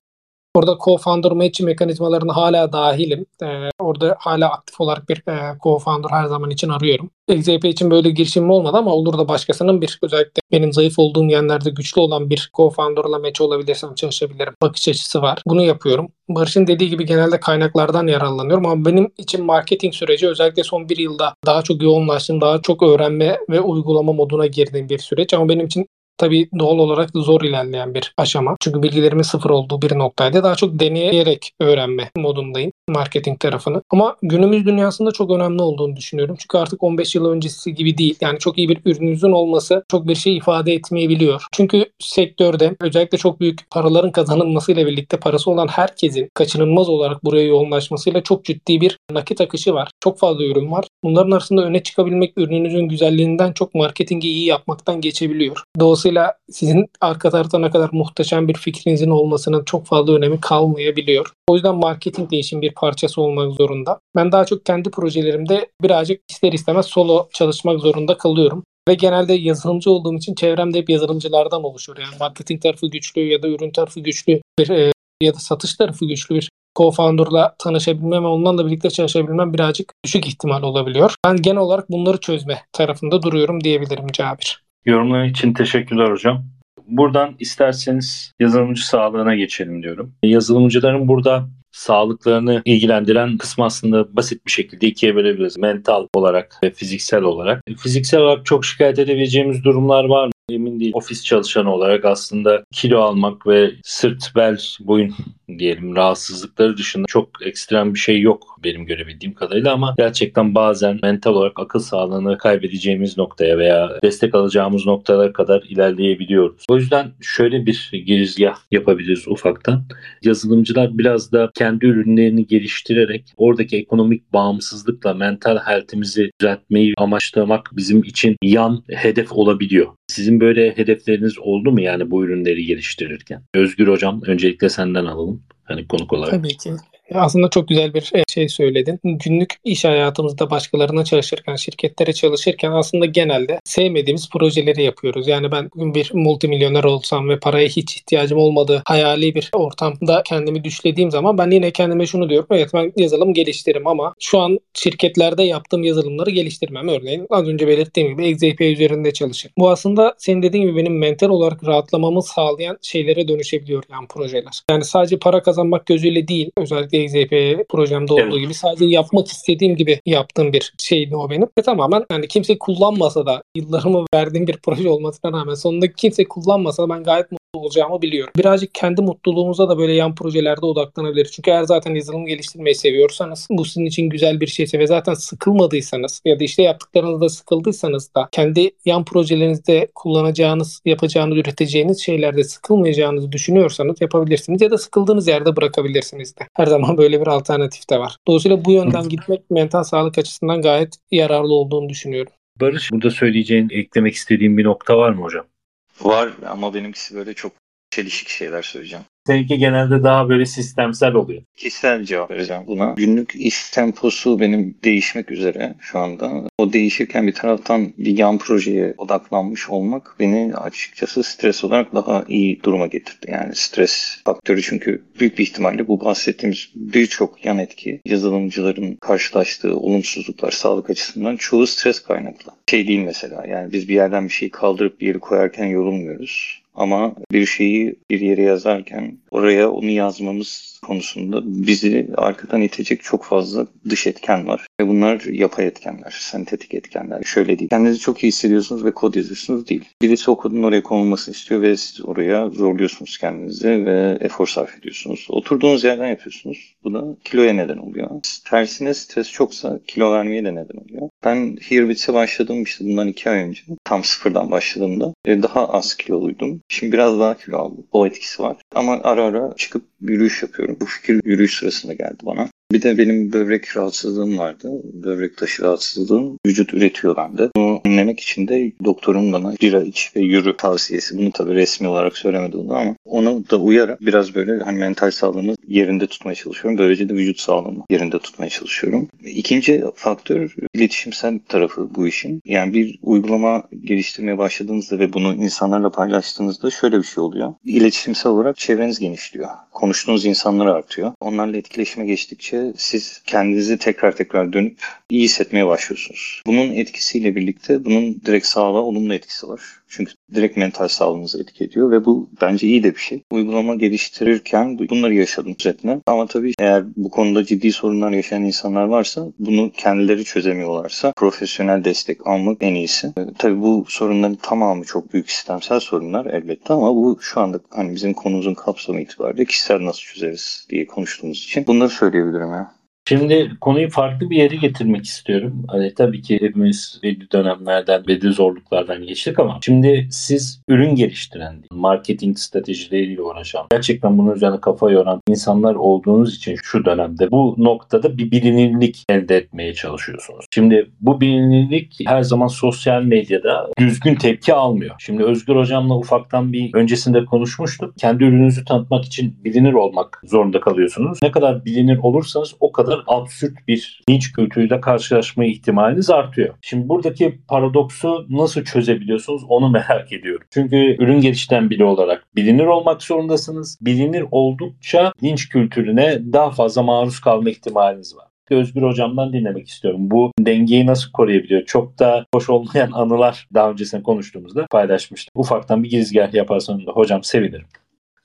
Orada co-founder match mekanizmalarına hala dahilim. Ee, orada hala aktif olarak bir e, co-founder her zaman için arıyorum. XAP için böyle girişimim olmadı ama olur da başkasının bir özellikle benim zayıf olduğum yerlerde güçlü olan bir co-founder'la match olabilirsem çalışabilirim. Bakış açısı var. Bunu yapıyorum. Barış'ın dediği gibi genelde kaynaklardan yararlanıyorum ama benim için marketing süreci özellikle son bir yılda daha çok yoğunlaştım, daha çok öğrenme ve uygulama moduna girdiğim bir süreç ama benim için tabii doğal olarak zor ilerleyen bir aşama. Çünkü bilgilerimin sıfır olduğu bir noktaydı. Daha çok deneyerek öğrenme modundayım marketing tarafını. Ama günümüz dünyasında çok önemli olduğunu düşünüyorum. Çünkü artık 15 yıl öncesi gibi değil. Yani çok iyi bir ürününüzün olması çok bir şey ifade etmeyebiliyor. Çünkü sektörde özellikle çok büyük paraların kazanılmasıyla birlikte parası olan herkesin kaçınılmaz olarak buraya yoğunlaşmasıyla çok ciddi bir nakit akışı var. Çok fazla ürün var. Bunların arasında öne çıkabilmek ürününüzün güzelliğinden çok marketingi iyi yapmaktan geçebiliyor. Dolayısıyla sizin arka tarafta ne kadar muhteşem bir fikrinizin olmasının çok fazla önemi kalmayabiliyor. O yüzden marketing işin bir parçası olmak zorunda. Ben daha çok kendi projelerimde birazcık ister istemez solo çalışmak zorunda kalıyorum. Ve genelde yazılımcı olduğum için çevremde hep yazılımcılardan oluşuyor. Yani marketing tarafı güçlü ya da ürün tarafı güçlü bir e, ya da satış tarafı güçlü bir co-founder'la tanışabilmem ve onlarla birlikte çalışabilmem birazcık düşük ihtimal olabiliyor. Ben genel olarak bunları çözme tarafında duruyorum diyebilirim Cabir.
Yorumlar için teşekkürler hocam. Buradan isterseniz yazılımcı sağlığına geçelim diyorum. Yazılımcıların burada sağlıklarını ilgilendiren kısmı aslında basit bir şekilde ikiye bölebiliriz. Mental olarak ve fiziksel olarak. Fiziksel olarak çok şikayet edebileceğimiz durumlar var mı? Emin değil. Ofis çalışanı olarak aslında kilo almak ve sırt, bel, boyun diyelim rahatsızlıkları dışında çok ekstrem bir şey yok benim görebildiğim kadarıyla ama gerçekten bazen mental olarak akıl sağlığını kaybedeceğimiz noktaya veya destek alacağımız noktalara kadar ilerleyebiliyoruz. O yüzden şöyle bir girizgah yapabiliriz ufaktan. Yazılımcılar biraz da kendi ürünlerini geliştirerek oradaki ekonomik bağımsızlıkla mental health'imizi düzeltmeyi amaçlamak bizim için yan hedef olabiliyor. Sizin böyle hedefleriniz oldu mu yani bu ürünleri geliştirirken? Özgür Hocam öncelikle senden alalım. Hani konuk olarak.
Tabii ki. Aslında çok güzel bir e, şey söyledin. Günlük iş hayatımızda başkalarına çalışırken, şirketlere çalışırken aslında genelde sevmediğimiz projeleri yapıyoruz. Yani ben bugün bir multimilyoner olsam ve paraya hiç ihtiyacım olmadığı hayali bir ortamda kendimi düşlediğim zaman ben yine kendime şunu diyorum. Evet ben yazılım geliştiririm ama şu an şirketlerde yaptığım yazılımları geliştirmem. Örneğin az önce belirttiğim gibi XAP üzerinde çalışır. Bu aslında senin dediğin gibi benim mental olarak rahatlamamı sağlayan şeylere dönüşebiliyor yani projeler. Yani sadece para kazanmak gözüyle değil özellikle XAP projemde olduğu evet. gibi sadece yapmak istediğim gibi yaptığım bir şeydi o benim. Ve tamamen yani kimse kullanmasa da yıllarımı verdiğim bir proje olmasına rağmen sonunda kimse kullanmasa da ben gayet olacağımı biliyorum. Birazcık kendi mutluluğumuza da böyle yan projelerde odaklanabiliriz. Çünkü eğer zaten yazılım geliştirmeyi seviyorsanız, bu sizin için güzel bir şeyse ve zaten sıkılmadıysanız ya da işte yaptıklarınızda sıkıldıysanız da kendi yan projelerinizde kullanacağınız, yapacağınız, üreteceğiniz şeylerde sıkılmayacağınızı düşünüyorsanız yapabilirsiniz ya da sıkıldığınız yerde bırakabilirsiniz de. Her zaman böyle bir alternatif de var. Dolayısıyla bu yönden gitmek mental sağlık açısından gayet yararlı olduğunu düşünüyorum.
Barış burada söyleyeceğin, eklemek istediğin bir nokta var mı hocam?
Var ama benimkisi böyle çok çelişik şeyler söyleyeceğim.
Seninki genelde daha böyle sistemsel oluyor.
Kişisel cevap vereceğim buna. Günlük iş temposu benim değişmek üzere şu anda. O değişirken bir taraftan bir yan projeye odaklanmış olmak beni açıkçası stres olarak daha iyi duruma getirdi. Yani stres faktörü çünkü büyük bir ihtimalle bu bahsettiğimiz birçok yan etki yazılımcıların karşılaştığı olumsuzluklar sağlık açısından çoğu stres kaynaklı. Şey değil mesela yani biz bir yerden bir şeyi kaldırıp bir yere koyarken yorulmuyoruz. Ama bir şeyi bir yere yazarken oraya onu yazmamız konusunda bizi arkadan itecek çok fazla dış etken var. Ve bunlar yapay etkenler, sentetik etkenler. Şöyle değil. Kendinizi çok iyi hissediyorsunuz ve kod yazıyorsunuz değil. Birisi o kodun oraya konulmasını istiyor ve siz oraya zorluyorsunuz kendinizi ve efor sarf ediyorsunuz. Oturduğunuz yerden yapıyorsunuz. Bu da kiloya neden oluyor. Tersine stres çoksa kilo vermeye de neden oluyor. Ben Herebits'e başladım işte bundan iki ay önce. Tam sıfırdan başladığımda daha az kiloluydum. Şimdi biraz daha kilo aldım. O etkisi var. Ama ara ara çıkıp yürüyüş yapıyorum. Bu fikir yürüyüş sırasında geldi bana. Bir de benim böbrek rahatsızlığım vardı. Böbrek taşı rahatsızlığım. Vücut üretiyor bende. Bunu önlemek için de doktorum bana bira iç ve yürü tavsiyesi. Bunu tabii resmi olarak söylemedi onu ama onu da uyarak biraz böyle hani mental sağlığımı yerinde tutmaya çalışıyorum. Böylece de vücut sağlığımı yerinde tutmaya çalışıyorum. İkinci faktör iletişimsel tarafı bu işin. Yani bir uygulama geliştirmeye başladığınızda ve bunu insanlarla paylaştığınızda şöyle bir şey oluyor. İletişimsel olarak çevreniz genişliyor. Konuştuğunuz insanlar artıyor. Onlarla etkileşime geçtikçe siz kendinizi tekrar tekrar dönüp iyi hissetmeye başlıyorsunuz. Bunun etkisiyle birlikte bunun direkt sağlığa olumlu etkisi var. Çünkü direkt mental sağlığınızı etki ediyor ve bu bence iyi de bir şey. Uygulama geliştirirken bunları yaşadım üzerine. Ama tabii eğer bu konuda ciddi sorunlar yaşayan insanlar varsa bunu kendileri çözemiyorlarsa profesyonel destek almak en iyisi. E, tabii bu sorunların tamamı çok büyük sistemsel sorunlar elbette ama bu şu anda hani bizim konumuzun kapsamı itibariyle kişisel nasıl çözeriz diye konuştuğumuz için bunları söyleyebilirim ya.
Şimdi konuyu farklı bir yere getirmek istiyorum. Hani tabii ki hepimiz belli dönemlerden, belli zorluklardan geçtik ama şimdi siz ürün geliştiren, marketing stratejileriyle uğraşan, gerçekten bunun üzerine kafa yoran insanlar olduğunuz için şu dönemde bu noktada bir bilinirlik elde etmeye çalışıyorsunuz. Şimdi bu bilinirlik her zaman sosyal medyada düzgün tepki almıyor. Şimdi Özgür Hocam'la ufaktan bir öncesinde konuşmuştuk. Kendi ürününüzü tanıtmak için bilinir olmak zorunda kalıyorsunuz. Ne kadar bilinir olursanız o kadar absürt bir linç kültürüyle karşılaşma ihtimaliniz artıyor. Şimdi buradaki paradoksu nasıl çözebiliyorsunuz onu merak ediyorum. Çünkü ürün geliştiren biri olarak bilinir olmak zorundasınız. Bilinir oldukça linç kültürüne daha fazla maruz kalma ihtimaliniz var. Özgür Hocam'dan dinlemek istiyorum. Bu dengeyi nasıl koruyabiliyor? Çok da hoş olmayan anılar daha öncesinde konuştuğumuzda paylaşmıştık. Ufaktan bir girizgah yaparsan hocam sevinirim.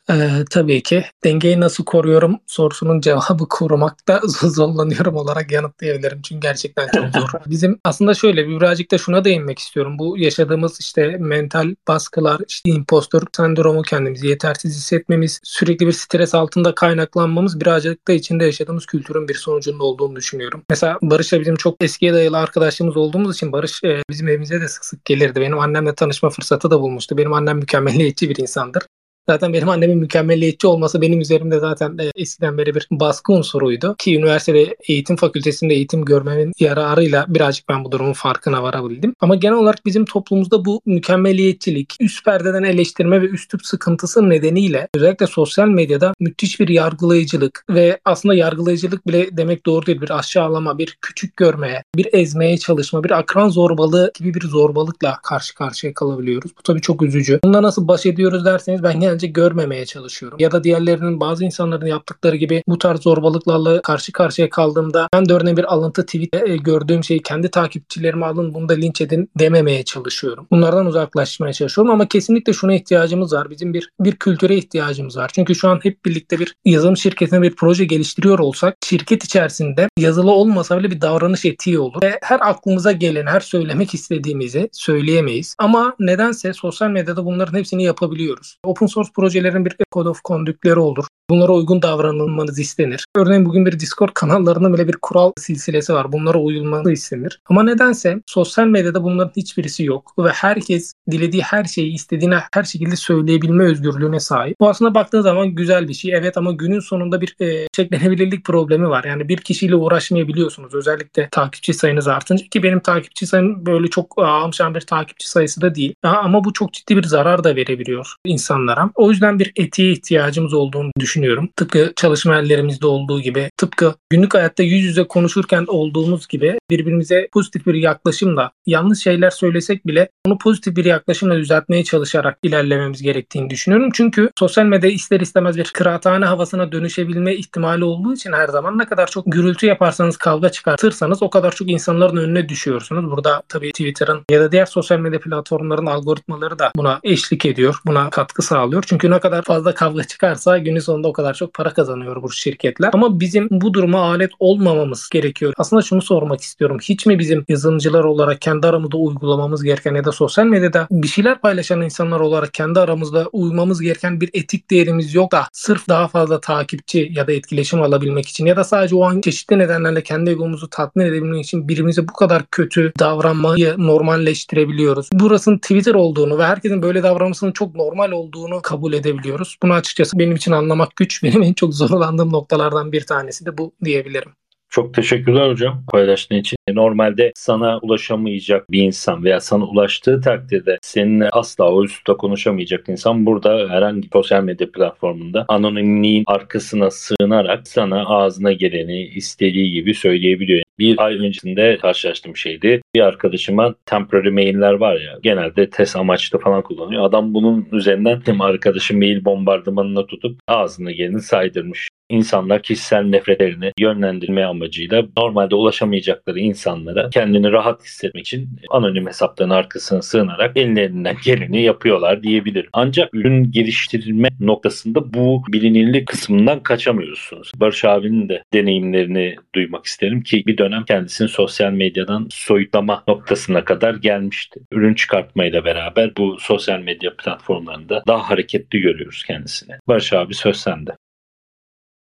Ee, tabii ki dengeyi nasıl koruyorum sorusunun cevabı korumakta zorlanıyorum olarak yanıtlayabilirim. Çünkü gerçekten çok zor. Bizim aslında şöyle birazcık da şuna değinmek istiyorum. Bu yaşadığımız işte mental baskılar, işte impostor sendromu kendimizi yetersiz hissetmemiz, sürekli bir stres altında kaynaklanmamız birazcık da içinde yaşadığımız kültürün bir sonucunda olduğunu düşünüyorum. Mesela Barış'la bizim çok eskiye dayalı arkadaşlığımız olduğumuz için Barış e, bizim evimize de sık sık gelirdi. Benim annemle tanışma fırsatı da bulmuştu. Benim annem mükemmeliyetçi bir insandır. Zaten benim annemin mükemmeliyetçi olması benim üzerimde zaten e, eskiden beri bir baskı unsuruydu. Ki üniversitede eğitim fakültesinde eğitim görmemin yararıyla birazcık ben bu durumun farkına varabildim. Ama genel olarak bizim toplumumuzda bu mükemmeliyetçilik, üst perdeden eleştirme ve üslup sıkıntısı nedeniyle özellikle sosyal medyada müthiş bir yargılayıcılık ve aslında yargılayıcılık bile demek doğru değil. Bir aşağılama, bir küçük görmeye, bir ezmeye çalışma, bir akran zorbalığı gibi bir zorbalıkla karşı karşıya kalabiliyoruz. Bu tabii çok üzücü. Bununla nasıl baş ediyoruz derseniz ben genelde görmemeye çalışıyorum. Ya da diğerlerinin bazı insanların yaptıkları gibi bu tarz zorbalıklarla karşı karşıya kaldığımda ben de örneğin bir alıntı tweet e, gördüğüm şeyi kendi takipçilerime alın bunu da linç edin dememeye çalışıyorum. Bunlardan uzaklaşmaya çalışıyorum ama kesinlikle şuna ihtiyacımız var. Bizim bir bir kültüre ihtiyacımız var. Çünkü şu an hep birlikte bir yazılım şirketine bir proje geliştiriyor olsak şirket içerisinde yazılı olmasa bile bir davranış etiği olur. Ve her aklımıza gelen, her söylemek istediğimizi söyleyemeyiz. Ama nedense sosyal medyada bunların hepsini yapabiliyoruz. Open source projelerin bir code of conduct'leri olur. Bunlara uygun davranılmanız istenir. Örneğin bugün bir Discord kanallarında bile bir kural silsilesi var. Bunlara uyulmanız istenir. Ama nedense sosyal medyada bunların hiçbirisi yok. Ve herkes dilediği her şeyi istediğine her şekilde söyleyebilme özgürlüğüne sahip. Bu aslında baktığın zaman güzel bir şey. Evet ama günün sonunda bir e, çeklenebilirlik problemi var. Yani bir kişiyle uğraşmayabiliyorsunuz. Özellikle takipçi sayınız artınca ki benim takipçi sayım böyle çok ağamşan bir takipçi sayısı da değil. Ama bu çok ciddi bir zarar da verebiliyor insanlara. O yüzden bir etiğe ihtiyacımız olduğunu düşünüyorum. Tıpkı çalışma yerlerimizde olduğu gibi, tıpkı günlük hayatta yüz yüze konuşurken olduğumuz gibi birbirimize pozitif bir yaklaşımla yanlış şeyler söylesek bile onu pozitif bir yaklaşımla düzeltmeye çalışarak ilerlememiz gerektiğini düşünüyorum. Çünkü sosyal medya ister istemez bir kıraathane havasına dönüşebilme ihtimali olduğu için her zaman ne kadar çok gürültü yaparsanız kavga çıkartırsanız o kadar çok insanların önüne düşüyorsunuz. Burada tabii Twitter'ın ya da diğer sosyal medya platformlarının algoritmaları da buna eşlik ediyor. Buna katkı sağlıyor. Çünkü ne kadar fazla kavga çıkarsa günün sonunda o kadar çok para kazanıyor bu şirketler. Ama bizim bu duruma alet olmamamız gerekiyor. Aslında şunu sormak istiyorum. Hiç mi bizim yazılımcılar olarak kendi aramızda uygulamamız gereken ya da sosyal medyada bir şeyler paylaşan insanlar olarak kendi aramızda uymamız gereken bir etik değerimiz yok da sırf daha fazla takipçi ya da etkileşim alabilmek için ya da sadece o an çeşitli nedenlerle kendi egomuzu tatmin edebilmek için birimize bu kadar kötü davranmayı normalleştirebiliyoruz. Burasının Twitter olduğunu ve herkesin böyle davranmasının çok normal olduğunu kabul edebiliyoruz. Bunu açıkçası benim için anlamak güç. Benim en çok zorlandığım noktalardan bir tanesi de bu diyebilirim.
Çok teşekkürler hocam paylaştığın için. Normalde sana ulaşamayacak bir insan veya sana ulaştığı takdirde seninle asla o üstte konuşamayacak insan burada herhangi sosyal medya platformunda anonimliğin arkasına sığınarak sana ağzına geleni istediği gibi söyleyebiliyor. Bir ay öncesinde karşılaştığım şeydi. Bir arkadaşıma temporary mailler var ya genelde test amaçlı falan kullanıyor. Adam bunun üzerinden hem arkadaşı mail bombardımanına tutup ağzına geleni saydırmış insanlar kişisel nefretlerini yönlendirme amacıyla normalde ulaşamayacakları insanlara kendini rahat hissetmek için anonim hesapların arkasına sığınarak ellerinden geleni yapıyorlar diyebilirim. Ancak ürün geliştirme noktasında bu bilinirlik kısmından kaçamıyorsunuz. Barış abinin de deneyimlerini duymak isterim ki bir dönem kendisini sosyal medyadan soyutlama noktasına kadar gelmişti. Ürün çıkartmayla beraber bu sosyal medya platformlarında daha hareketli görüyoruz kendisini. Barış abi söz sende.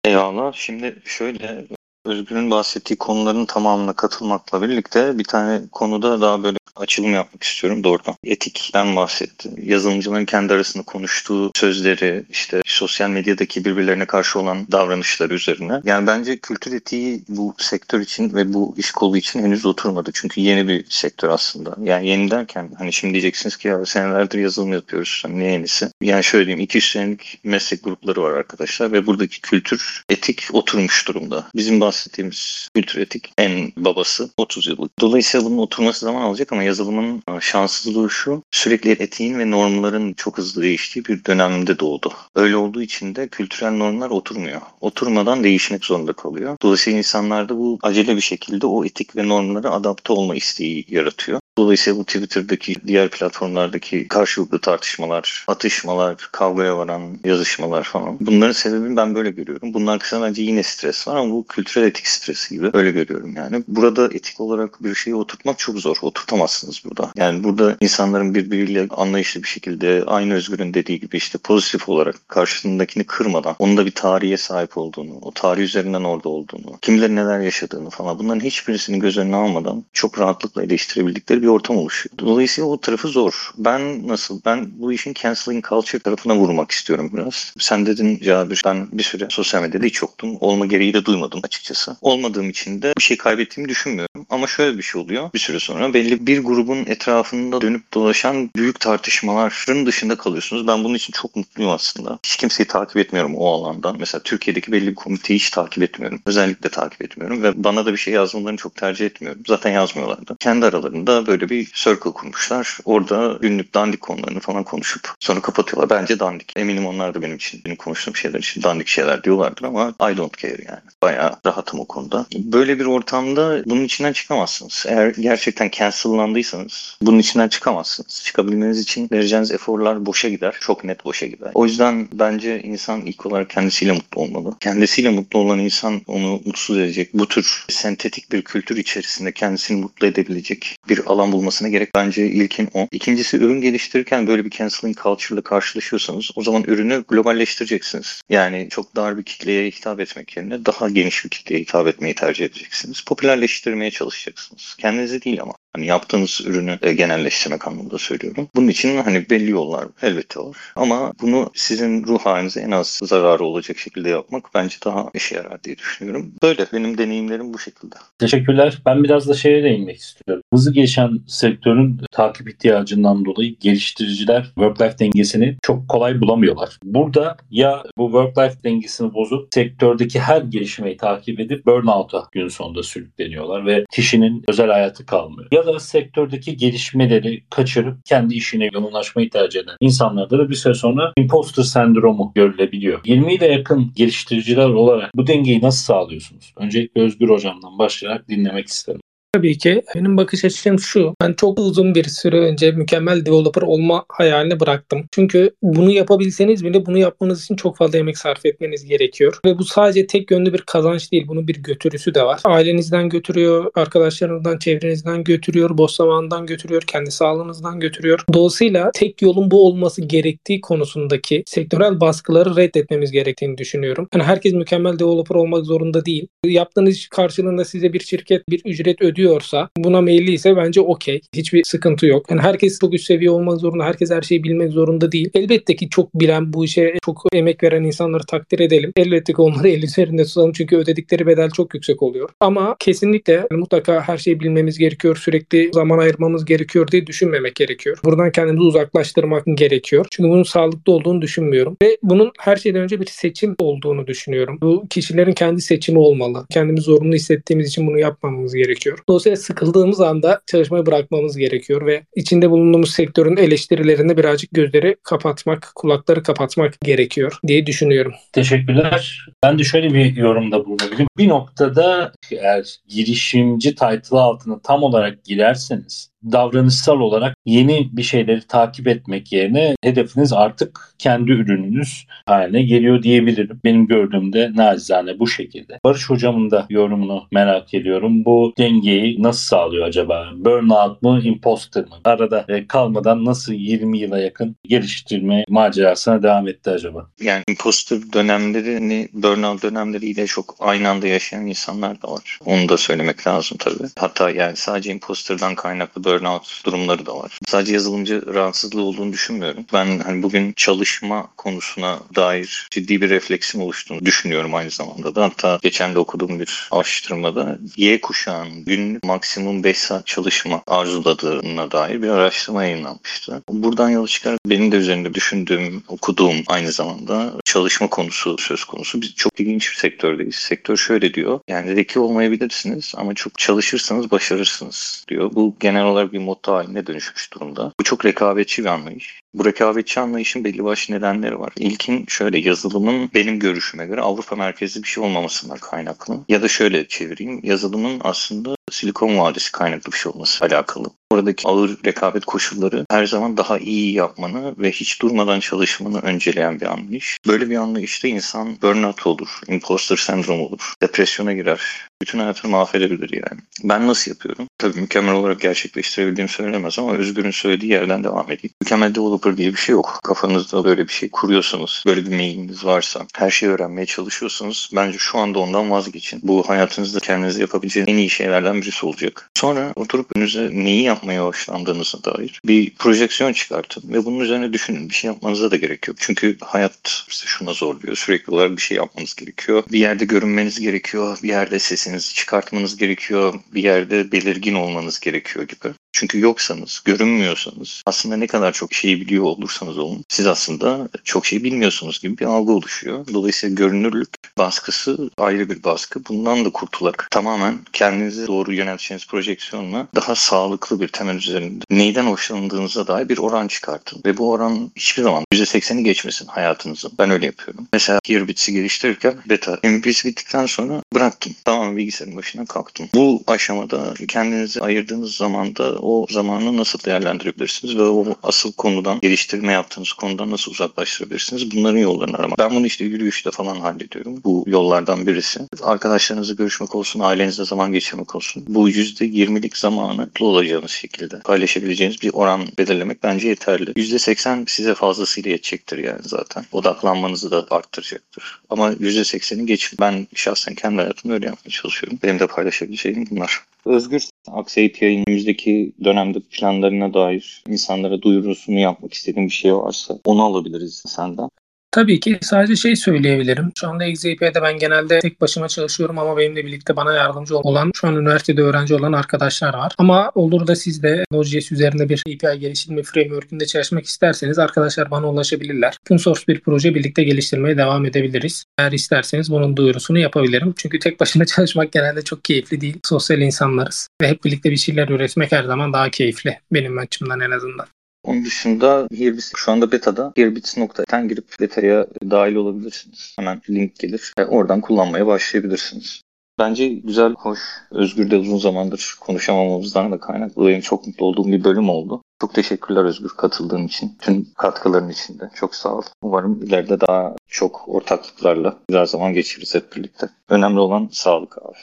Eyvallah. Şimdi şöyle Özgür'ün bahsettiği konuların tamamına katılmakla birlikte bir tane konuda daha böyle açılım yapmak istiyorum doğrudan. Etikten bahsetti. Yazılımcıların kendi arasında konuştuğu sözleri, işte sosyal medyadaki birbirlerine karşı olan davranışları üzerine. Yani bence kültür etiği bu sektör için ve bu iş kolu için henüz oturmadı. Çünkü yeni bir sektör aslında. Yani yeni derken hani şimdi diyeceksiniz ki ya senelerdir yazılım yapıyoruz. Hani ne yenisi? Yani şöyle diyeyim 200 senelik meslek grupları var arkadaşlar ve buradaki kültür etik oturmuş durumda. Bizim bahsettiğimiz kültür etik en babası 30 yıllık. Dolayısıyla bunun oturması zaman alacak ama yazılımın şanssızlığı şu sürekli etiğin ve normların çok hızlı değiştiği bir dönemde doğdu. Öyle olduğu için de kültürel normlar oturmuyor. Oturmadan değişmek zorunda kalıyor. Dolayısıyla insanlarda bu acele bir şekilde o etik ve normlara adapte olma isteği yaratıyor. Dolayısıyla bu Twitter'daki diğer platformlardaki karşılıklı tartışmalar, atışmalar, kavgaya varan yazışmalar falan. Bunların sebebini ben böyle görüyorum. Bunlar kısa bence yine stres var ama bu kültürel etik stresi gibi öyle görüyorum yani. Burada etik olarak bir şeyi oturtmak çok zor. Oturtamazsınız burada. Yani burada insanların birbiriyle anlayışlı bir şekilde aynı Özgür'ün dediği gibi işte pozitif olarak karşısındakini kırmadan onun da bir tarihe sahip olduğunu, o tarih üzerinden orada olduğunu, kimlerin neler yaşadığını falan bunların hiçbirisini göz önüne almadan çok rahatlıkla eleştirebildikleri bir ortam oluşuyor. Dolayısıyla o tarafı zor. Ben nasıl? Ben bu işin canceling culture tarafına vurmak istiyorum biraz. Sen dedin Cabir ben bir süre sosyal medyada hiç yoktum. Olma gereği de duymadım açıkçası. Olmadığım için de bir şey kaybettiğimi düşünmüyorum. Ama şöyle bir şey oluyor. Bir süre sonra belli bir grubun etrafında dönüp dolaşan büyük tartışmaların dışında kalıyorsunuz. Ben bunun için çok mutluyum aslında. Hiç kimseyi takip etmiyorum o alandan. Mesela Türkiye'deki belli bir komiteyi hiç takip etmiyorum. Özellikle takip etmiyorum ve bana da bir şey yazmalarını çok tercih etmiyorum. Zaten yazmıyorlardı. Kendi aralarında böyle bir circle kurmuşlar. Orada günlük dandik konularını falan konuşup sonra kapatıyorlar. Bence dandik. Eminim onlar da benim için, benim konuştuğum şeyler için dandik şeyler diyorlardır ama I don't care yani. Bayağı rahatım o konuda. Böyle bir ortamda bunun içinden çıkamazsınız. Eğer gerçekten cancellandıysanız bunun içinden çıkamazsınız. Çıkabilmeniz için vereceğiniz eforlar boşa gider. Çok net boşa gider. O yüzden bence insan ilk olarak kendisiyle mutlu olmalı. Kendisiyle mutlu olan insan onu mutsuz edecek. Bu tür sentetik bir kültür içerisinde kendisini mutlu edebilecek bir alan bulmasına gerek bence ilkin o. İkincisi ürün geliştirirken böyle bir canceling culture ile karşılaşıyorsanız o zaman ürünü globalleştireceksiniz. Yani çok dar bir kitleye hitap etmek yerine daha geniş bir kitleye hitap etmeyi tercih edeceksiniz. Popülerleştirmeye çalışacaksınız. Kendinizi değil ama. Hani yaptığınız ürünü e, genelleştirmek anlamında söylüyorum. Bunun için hani belli yollar elbette var. Ama bunu sizin ruh halinize en az zararı olacak şekilde yapmak bence daha işe yarar diye düşünüyorum. Böyle benim deneyimlerim bu şekilde.
Teşekkürler. Ben biraz da şeye değinmek istiyorum. Hızlı geçen sektörün takip ihtiyacından dolayı geliştiriciler work-life dengesini çok kolay bulamıyorlar. Burada ya bu work-life dengesini bozup sektördeki her gelişmeyi takip edip burnout'a gün sonunda sürükleniyorlar ve kişinin özel hayatı kalmıyor. Ya da sektördeki gelişmeleri kaçırıp kendi işine yoğunlaşmayı tercih eden insanlarda da bir süre sonra imposter sendromu görülebiliyor. 20 ile yakın geliştiriciler olarak bu dengeyi nasıl sağlıyorsunuz? Öncelikle Özgür Hocam'dan başlayarak dinlemek isterim.
Tabii ki benim bakış açım şu. Ben çok uzun bir süre önce mükemmel developer olma hayalini bıraktım. Çünkü bunu yapabilseniz bile bunu yapmanız için çok fazla emek sarf etmeniz gerekiyor. Ve bu sadece tek yönlü bir kazanç değil. Bunun bir götürüsü de var. Ailenizden götürüyor, arkadaşlarınızdan, çevrenizden götürüyor, boş zamanından götürüyor, kendi sağlığınızdan götürüyor. Dolayısıyla tek yolun bu olması gerektiği konusundaki sektörel baskıları reddetmemiz gerektiğini düşünüyorum. Yani herkes mükemmel developer olmak zorunda değil. Yaptığınız iş karşılığında size bir şirket bir ücret ödüyor yapıyorsa, buna meyilliyse bence okey. Hiçbir sıkıntı yok. Yani herkes çok üst seviye olmak zorunda, herkes her şeyi bilmek zorunda değil. Elbette ki çok bilen, bu işe çok emek veren insanları takdir edelim. Elbette ki onları el üzerinde tutalım çünkü ödedikleri bedel çok yüksek oluyor. Ama kesinlikle yani mutlaka her şeyi bilmemiz gerekiyor, sürekli zaman ayırmamız gerekiyor diye düşünmemek gerekiyor. Buradan kendimizi uzaklaştırmak gerekiyor. Çünkü bunun sağlıklı olduğunu düşünmüyorum. Ve bunun her şeyden önce bir seçim olduğunu düşünüyorum. Bu kişilerin kendi seçimi olmalı. Kendimizi zorunlu hissettiğimiz için bunu yapmamamız gerekiyor. Dolayısıyla sıkıldığımız anda çalışmayı bırakmamız gerekiyor ve içinde bulunduğumuz sektörün eleştirilerini birazcık gözleri kapatmak, kulakları kapatmak gerekiyor diye düşünüyorum.
Teşekkürler. Ben de şöyle bir yorumda bulunabilirim. Bir noktada eğer girişimci title altına tam olarak girerseniz davranışsal olarak yeni bir şeyleri takip etmek yerine hedefiniz artık kendi ürününüz haline geliyor diyebilirim. Benim gördüğümde nacizane bu şekilde. Barış hocamın da yorumunu merak ediyorum. Bu dengeyi nasıl sağlıyor acaba? Burnout mu, imposter mı? Arada e, kalmadan nasıl 20 yıla yakın geliştirme macerasına devam etti acaba?
Yani imposter dönemlerini burnout dönemleriyle çok aynı anda yaşayan insanlar da var. Onu da söylemek lazım tabii. Hatta yani sadece imposterdan kaynaklı burnout durumları da var. Sadece yazılımcı rahatsızlığı olduğunu düşünmüyorum. Ben hani bugün çalışma konusuna dair ciddi bir refleksim oluştuğunu düşünüyorum aynı zamanda da. Hatta geçen de okuduğum bir araştırmada Y kuşağın günlük maksimum 5 saat çalışma arzuladığına dair bir araştırma yayınlanmıştı. Buradan yola çıkarak benim de üzerinde düşündüğüm, okuduğum aynı zamanda çalışma konusu söz konusu. Biz çok ilginç bir sektördeyiz. Sektör şöyle diyor. Yani zeki olmayabilirsiniz ama çok çalışırsanız başarırsınız diyor. Bu genel olarak bir motto haline dönüşmüş durumda. Bu çok rekabetçi bir anlayış. Bu rekabetçi anlayışın belli başlı nedenleri var. İlkin şöyle yazılımın benim görüşüme göre Avrupa merkezli bir şey olmamasından kaynaklı. Ya da şöyle çevireyim. Yazılımın aslında Silikon Vadisi kaynaklı bir şey olması alakalı. Oradaki ağır rekabet koşulları her zaman daha iyi yapmanı ve hiç durmadan çalışmanı önceleyen bir anlayış. Böyle bir anlayışta insan burnout olur, imposter sendrom olur, depresyona girer. Bütün hayatını mahvedebilir yani. Ben nasıl yapıyorum? Tabii mükemmel olarak gerçekleştirebildiğim söylenemez ama Özgür'ün söylediği yerden devam edeyim. Mükemmel developer diye bir şey yok. Kafanızda böyle bir şey kuruyorsanuz, böyle bir mailiniz varsa, her şeyi öğrenmeye çalışıyorsunuz. Bence şu anda ondan vazgeçin. Bu hayatınızda kendinize yapabileceğiniz en iyi şeylerden birisi olacak. Sonra oturup önünüze neyi yapmaya hoşlandığınıza dair bir projeksiyon çıkartın ve bunun üzerine düşünün. Bir şey yapmanıza da gerek yok. Çünkü hayat işte şuna zorluyor. Sürekli olarak bir şey yapmanız gerekiyor. Bir yerde görünmeniz gerekiyor. Bir yerde sesinizi çıkartmanız gerekiyor. Bir yerde belirgin olmanız gerekiyor gibi. Çünkü yoksanız, görünmüyorsanız aslında ne kadar çok şeyi biliyor olursanız olun siz aslında çok şey bilmiyorsunuz gibi bir algı oluşuyor. Dolayısıyla görünürlük baskısı ayrı bir baskı. Bundan da kurtularak tamamen kendinizi doğru yönelteceğiniz projeksiyonla daha sağlıklı bir temel üzerinde neyden hoşlandığınıza dair bir oran çıkartın. Ve bu oran hiçbir zaman %80'i geçmesin hayatınızın. Ben öyle yapıyorum. Mesela Gearbits'i geliştirirken beta MVP'si bittikten sonra bıraktım. Tamamen bilgisayarın başına kalktım. Bu aşamada kendinizi ayırdığınız zamanda o zamanı nasıl değerlendirebilirsiniz ve o asıl konudan geliştirme yaptığınız konudan nasıl uzaklaştırabilirsiniz? Bunların yollarını aramak. Ben bunu işte yürüyüşte falan hallediyorum. Bu yollardan birisi. Arkadaşlarınızla görüşmek olsun, ailenizle zaman geçirmek olsun. Bu %20'lik zamanı mutlu olacağınız şekilde paylaşabileceğiniz bir oran belirlemek bence yeterli. %80 size fazlasıyla yetecektir yani zaten. Odaklanmanızı da arttıracaktır. Ama %80'i geç. Ben şahsen kendi hayatımda öyle yapmaya çalışıyorum. Benim de paylaşabileceğim bunlar. Özgür, API'nin önümüzdeki dönemde planlarına dair insanlara duyurusunu yapmak istediğin bir şey varsa onu alabiliriz senden.
Tabii ki sadece şey söyleyebilirim. Şu anda XAP'de ben genelde tek başıma çalışıyorum ama benimle birlikte bana yardımcı olan şu an üniversitede öğrenci olan arkadaşlar var. Ama olur da siz de Node.js üzerinde bir API geliştirme framework'ünde çalışmak isterseniz arkadaşlar bana ulaşabilirler. Open source bir proje birlikte geliştirmeye devam edebiliriz. Eğer isterseniz bunun duyurusunu yapabilirim. Çünkü tek başına çalışmak genelde çok keyifli değil. Sosyal insanlarız ve hep birlikte bir şeyler üretmek her zaman daha keyifli benim açımdan en azından.
Onun dışında Herbits şu anda beta'da herbits.ten girip beta'ya dahil olabilirsiniz. Hemen link gelir ve oradan kullanmaya başlayabilirsiniz. Bence güzel, hoş, Özgür de uzun zamandır konuşamamamızdan da kaynaklı benim çok mutlu olduğum bir bölüm oldu. Çok teşekkürler Özgür katıldığın için, tüm katkıların için de. Çok sağ ol. Umarım ileride daha çok ortaklıklarla güzel zaman geçiririz hep birlikte. Önemli olan sağlık abi.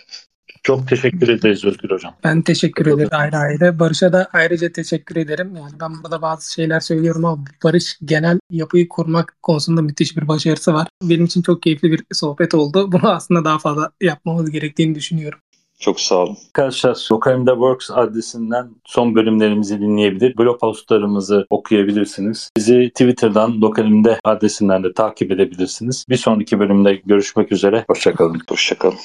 Çok teşekkür ederiz Özgür Hocam.
Ben teşekkür ederim ayrı ayrı. Barış'a da ayrıca teşekkür ederim. Yani ben burada bazı şeyler söylüyorum ama Barış genel yapıyı kurmak konusunda müthiş bir başarısı var. Benim için çok keyifli bir sohbet oldu. Bunu aslında daha fazla yapmamız gerektiğini düşünüyorum.
Çok sağ olun.
Arkadaşlar Lokalimde Works adresinden son bölümlerimizi dinleyebilir. Blog postlarımızı okuyabilirsiniz. Bizi Twitter'dan Lokalimde adresinden de takip edebilirsiniz. Bir sonraki bölümde görüşmek üzere. Hoşçakalın.
Hoşçakalın.